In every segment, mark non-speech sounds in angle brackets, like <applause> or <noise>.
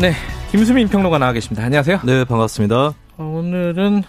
네, 김수민 평론가 나와 계십니다. 안녕하세요. 네, 반갑습니다. 오늘은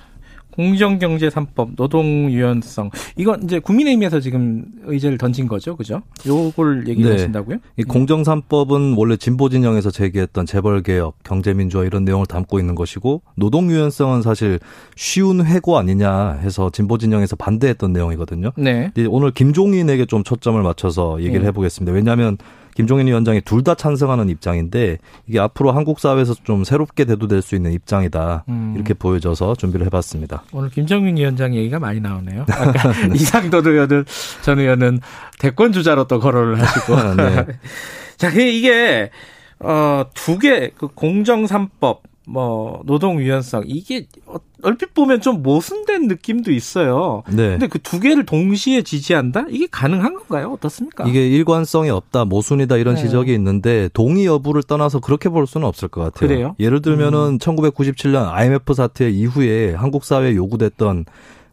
공정경제 3법 노동 유연성 이건 이제 국민의힘에서 지금 의제를 던진 거죠, 그죠? 요걸 얘기하신다고요? 네. 이 공정 3법은 원래 진보 진영에서 제기했던 재벌 개혁, 경제 민주화 이런 내용을 담고 있는 것이고 노동 유연성은 사실 쉬운 회고 아니냐 해서 진보 진영에서 반대했던 내용이거든요. 네. 오늘 김종인에게 좀 초점을 맞춰서 얘기를 네. 해보겠습니다. 왜냐하면 김종인 위원장이 둘 다 찬성하는 입장인데 이게 앞으로 한국 사회에서 좀 새롭게 대두될 수 있는 입장이다 음. 이렇게 보여져서 준비를 해봤습니다. 오늘 김정민 위원장 얘기가 많이 나오네요. <laughs> 아까 이상돈 의원은 전 의원은 대권 주자로 또 거론을 하시고. 네. <laughs> 자, 그 이게 어 두 개 그 공정 3법 뭐 노동 유연성 이게 어- 얼핏 보면 좀 모순된 느낌도 있어요. 네. 근데 그 두 개를 동시에 지지한다? 이게 가능한 건가요? 어떻습니까? 이게 일관성이 없다, 모순이다 이런 네. 지적이 있는데 동의 여부를 떠나서 그렇게 볼 수는 없을 것 같아요. 그래요? 음. 예를 들면은 1997년 IMF 사태 이후에 한국 사회에 요구됐던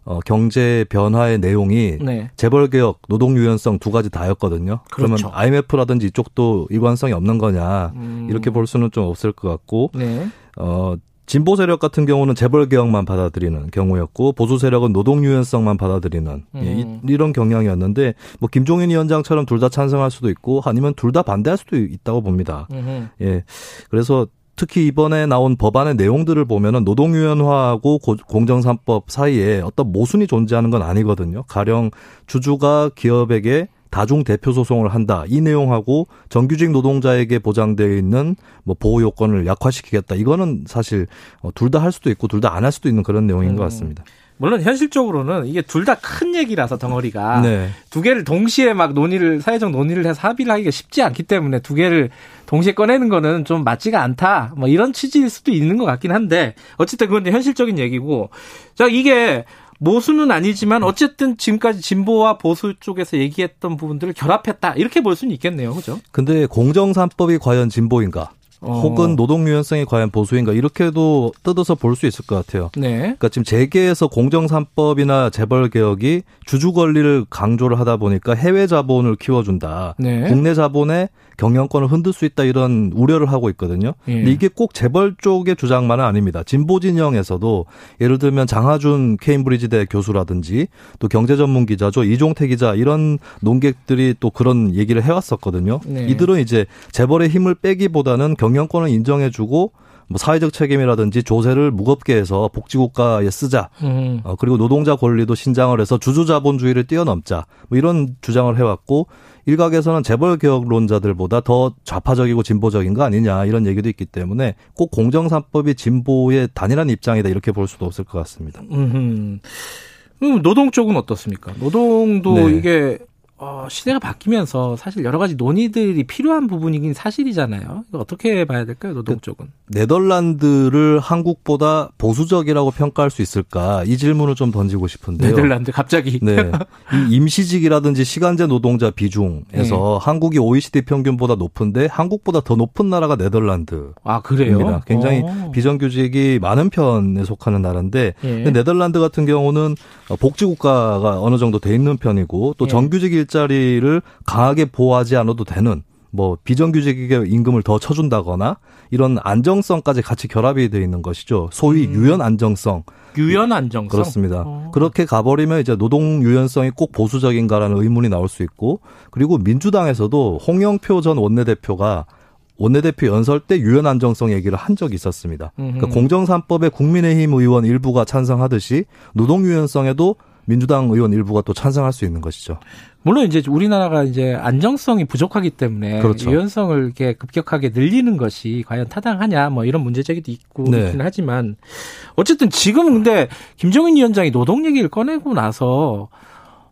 어, 경제 변화의 내용이 네. 재벌 개혁, 노동 유연성 두 가지 다였거든요. 그러면 그렇죠. IMF라든지 이쪽도 일관성이 없는 거냐 음. 이렇게 볼 수는 좀 없을 것 같고 네. 어 진보 세력 같은 경우는 재벌 개혁만 받아들이는 경우였고 보수 세력은 노동 유연성만 받아들이는 예, 음. 이, 런 경향이었는데 뭐 김종인 위원장처럼 둘 다 찬성할 수도 있고 아니면 둘 다 반대할 수도 있다고 봅니다. 음흠. 예. 그래서 특히 이번에 나온 법안의 내용들을 보면은 노동유연화하고 고- 공정산법 사이에 어떤 모순이 존재하는 건 아니거든요. 가령 주주가 기업에게 다중 대표 소송을 한다. 이 내용하고 정규직 노동자에게 보장되어 있는 뭐 보호 요건을 약화시키겠다. 이거는 사실 어, 둘다 할 수도 있고 둘 다 안 할 수도 있는 그런 내용인 것 음. 같습니다. 물론 현실적으로는 이게 둘 다 큰 얘기라서 덩어리가 네. 두 개를 동시에 막 논의를 사회적 논의를 해서 합의를 하기가 쉽지 않기 때문에 두 개를 동시에 꺼내는 거는 좀 맞지가 않다. 뭐 이런 취지일 수도 있는 것 같긴 한데 어쨌든 그건 현실적인 얘기고 자 이게 모수는 아니지만 어쨌든 지금까지 진보와 보수 쪽에서 얘기했던 부분들을 결합했다 이렇게 볼 수는 있겠네요, 그죠? 근데 공정산법이 과연 진보인가? 어. 혹은 노동 유연성이 과연 보수인가? 이렇게도 뜯어서 볼 수 있을 것 같아요. 네. 그러니까 지금 재계에서 공정산법이나 재벌 개혁이 주주 권리를 강조를 하다 보니까 해외 자본을 키워준다. 네. 국내 자본의 경영권을 흔들 수 있다 이런 우려를 하고 있거든요. 예. 근데 이게 꼭 재벌 쪽의 주장만은 아닙니다. 진보 진영에서도 예를 들면 장하준 케임브리지대 교수라든지 또 경제 전문 기자죠 이종태 기자 이런 논객들이 또 그런 얘기를 해왔었거든요. 네. 이들은 이제 재벌의 힘을 빼기보다는 경영권을 인정해주고 뭐 사회적 책임이라든지 조세를 무겁게 해서 복지국가에 쓰자. 음. 어, 그리고 노동자 권리도 신장을 해서 주주자본주의를 뛰어넘자. 뭐 이런 주장을 해왔고 일각에서는 재벌 개혁론자들보다 더 좌파적이고 진보적인 거 아니냐 이런 얘기도 있기 때문에 꼭 공정산법이 진보의 단일한 입장이다 이렇게 볼 수도 없을 것 같습니다. 음. 노동 쪽은 어떻습니까? 노동도 네. 이게 어, 시대가 바뀌면서 사실 여러 가지 논의들이 필요한 부분이긴 사실이잖아요. 이거 어떻게 봐야 될까요, 노동 그 쪽은? 네덜란드를 한국보다 보수적이라고 평가할 수 있을까 이 질문을 좀 던지고 싶은데요. 네덜란드 갑자기. 네. <laughs> 이 임시직이라든지 시간제 노동자 비중에서 네. 한국이 OECD 평균보다 높은데 한국보다 더 높은 나라가 네덜란드. 아 그래요? 입니다. 굉장히 어. 비정규직이 많은 편에 속하는 나라인데 예. 근데 네덜란드 같은 경우는 복지국가가 어느 정도 돼 있는 편이고 또 예. 정규직 일 자리를 강하게 보호하지 않아도 되는 뭐 비정규직에게 임금을 더 쳐준다거나 이런 안정성까지 같이 결합이 돼 있는 것이죠. 소위 음. 유연 안정성 유연 안정성. 그렇습니다. 어. 그렇게 가버리면 이제 노동 유연성이 꼭 보수적인가라는 의문이 나올 수 있고 그리고 민주당에서도 홍영표 전 원내대표가 원내대표 연설 때 유연 안정성 얘기를 한 적이 있었습니다. 그러니까. 공정산법에 국민의힘 의원 일부가 찬성하듯이 노동 유연성에도 민주당 의원 일부가 또 찬성할 수 있는 것이죠. 물론 이제 우리나라가 이제 안정성이 부족하기 때문에 그렇죠. 유연성을 이렇게 급격하게 늘리는 것이 과연 타당하냐 뭐 이런 문제 제기도 있고 네. 있긴 하지만 어쨌든 지금은 근데 김정인 위원장이 노동 얘기를 꺼내고 나서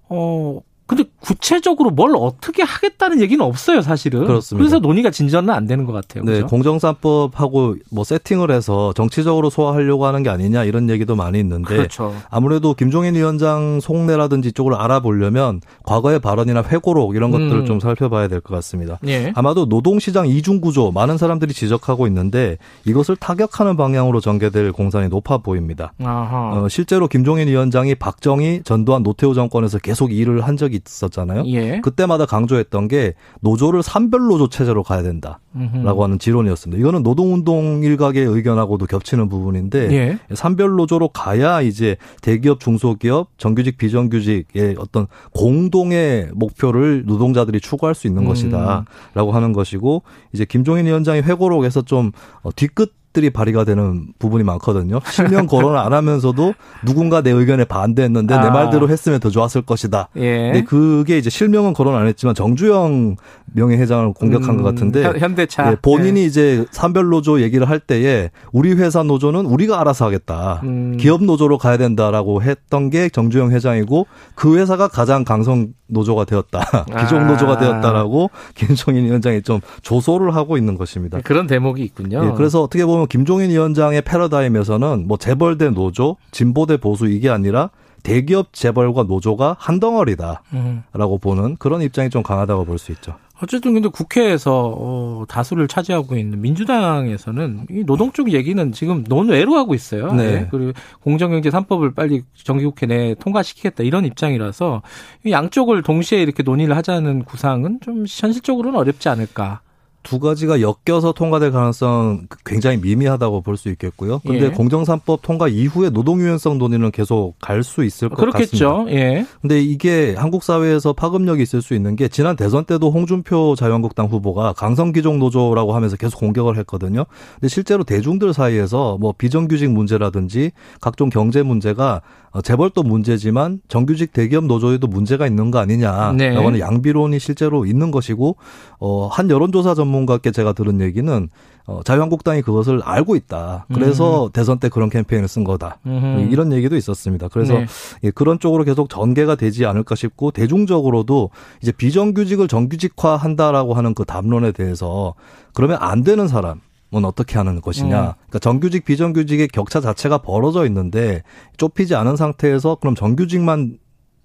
어 근데 구체적으로 뭘 어떻게 하겠다는 얘기는 없어요, 사실은. 그렇습니다. 그래서 논의가 진전은 안 되는 것 같아요. 네, 그죠? 공정산법하고 뭐 세팅을 해서 정치적으로 소화하려고 하는 게 아니냐 이런 얘기도 많이 있는데 그렇죠. 아무래도 김종인 위원장 속내라든지 쪽을 알아보려면 과거의 발언이나 회고록 이런 것들을 음. 좀 살펴봐야 될 것 같습니다. 예. 아마도 노동시장 이중 구조 많은 사람들이 지적하고 있는데 이것을 타격하는 방향으로 전개될 공산이 높아 보입니다. 아하. 어, 실제로 김종인 위원장이 박정희, 전두환, 노태우 정권에서 계속 일을 한 적이 있 었잖아요. 예. 그때마다 강조했던 게 노조를 산별 노조 체제로 가야 된다라고 음흠. 하는 지론이었습니다. 이거는 노동운동 일각의 의견하고도 겹치는 부분인데 예. 산별 노조로 가야 이제 대기업, 중소기업, 정규직, 비정규직의 어떤 공동의 목표를 노동자들이 추구할 수 있는 음. 것이다라고 하는 것이고 이제 김종인 위원장이 회고록에서 좀 어, 뒤끝 들이 발휘가 되는 부분이 많거든요. 실명 <laughs> 거론을 안 하면서도 누군가 내 의견에 반대했는데 내 아. 말대로 했으면 더 좋았을 것이다. 예. 근데 그게 이제 실명은 거론 안 했지만 정주영 명예회장을 공격한 음, 것 같은데 현- 현대차. 네, 본인이 이제 산별 노조 얘기를 할 때에 우리 회사 노조는 우리가 알아서 하겠다. 음. 기업 노조로 가야 된다라고 했던 게 정주영 회장이고 그 회사가 가장 강성 노조가 되었다. <laughs> 기종 아. 노조가 되었다라고 <laughs> 김종인 위원장이 좀 조소를 하고 있는 것입니다. 네, 그런 대목이 있군요. 예, 그래서 어떻게 보면 김종인 위원장의 패러다임에서는 뭐 재벌 대 노조, 진보 대 보수 이게 아니라 대기업 재벌과 노조가 한 덩어리다라고 음. 보는 그런 입장이 좀 강하다고 볼 수 있죠. 어쨌든 근데 국회에서 어, 다수를 차지하고 있는 민주당에서는 이 노동 쪽 얘기는 지금 논외로 하고 있어요. 네. 예, 그리고 공정경제 3법을 빨리 정기국회 내에 통과시키겠다 이런 입장이라서 이 양쪽을 동시에 이렇게 논의를 하자는 구상은 좀 현실적으로는 어렵지 않을까. 두 가지가 엮여서 통과될 가능성 굉장히 미미하다고 볼 수 있겠고요. 근데 예. 공정산법 통과 이후에 노동 유연성 논의는 계속 갈 수 있을 것 같습니다. 그렇겠죠. 예. 근데 이게 한국 사회에서 파급력이 있을 수 있는 게 지난 대선 때도 홍준표 자유한국당 후보가 강성기종 노조라고 하면서 계속 공격을 했거든요. 근데 실제로 대중들 사이에서 뭐 비정규직 문제라든지 각종 경제 문제가 어, 재벌도 문제지만 정규직 대기업 노조에도 문제가 있는 거 아니냐라고 네. 하는 양비론이 실제로 있는 것이고 어, 한 여론조사 전문 가께 제가 들은 얘기는 어, 자유한국당이 그것을 알고 있다. 그래서 대선 때 그런 캠페인을 쓴 거다. 음흠. 이런 얘기도 있었습니다. 그래서 네. 예, 그런 쪽으로 계속 전개가 되지 않을까 싶고 대중적으로도 이제 비정규직을 정규직화한다라고 하는 그 담론에 대해서 그러면 안 되는 사람 은 어떻게 하는 것이냐. 음. 그러니까 정규직 비정규직의 격차 자체가 벌어져 있는데 좁히지 않은 상태에서 그럼 정규직만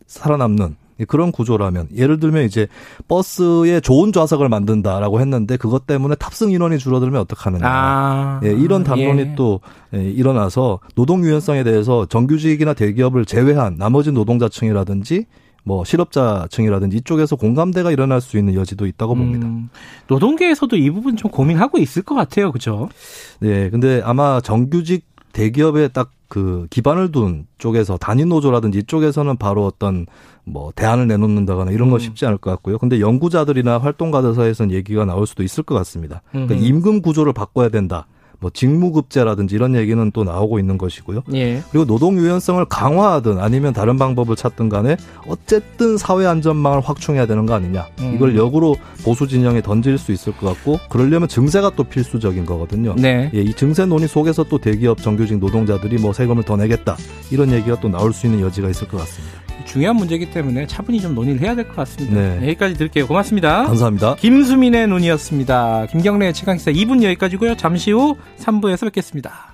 살아남는 그런 구조라면 예를 들면 이제 버스에 좋은 좌석을 만든다라고 했는데 그것 때문에 탑승 인원이 줄어들면 어떡하느냐. 아. 예, 이런 담론이 예. 또 예, 일어나서 노동 유연성에 대해서 정규직이나 대기업을 제외한 나머지 노동자층이라든지 뭐 실업자층이라든지 이쪽에서 공감대가 일어날 수 있는 여지도 있다고 봅니다. 음, 노동계에서도 이 부분 좀 고민하고 있을 것 같아요. 그죠? 네, 근데 아마 정규직 대기업에 딱 그 기반을 둔 쪽에서 단위 노조라든지 이쪽에서는 바로 어떤 뭐 대안을 내놓는다거나 이런 건 음. 쉽지 않을 것 같고요. 근데 연구자들이나 활동가들 사이에서는 얘기가 나올 수도 있을 것 같습니다. 그러니까 음흠. 임금 구조를 바꿔야 된다. 뭐 직무급제라든지 이런 얘기는 또 나오고 있는 것이고요. 예. 그리고 노동 유연성을 강화하든 아니면 다른 방법을 찾든 간에 어쨌든 사회 안전망을 확충해야 되는 거 아니냐. 음. 이걸 역으로 보수 진영에 던질 수 있을 것 같고 그러려면 증세가 또 필수적인 거거든요. 네. 예, 이 증세 논의 속에서 또 대기업 정규직 노동자들이 뭐 세금을 더 내겠다 이런 얘기가 또 나올 수 있는 여지가 있을 것 같습니다. 중요한 문제이기 때문에 차분히 좀 논의를 해야 될 것 같습니다. 네. 여기까지 드릴게요. 고맙습니다. 감사합니다. 김수민의 눈이었습니다. 김경래 최강시사 2분 여기까지고요. 잠시 후 3부에서 뵙겠습니다.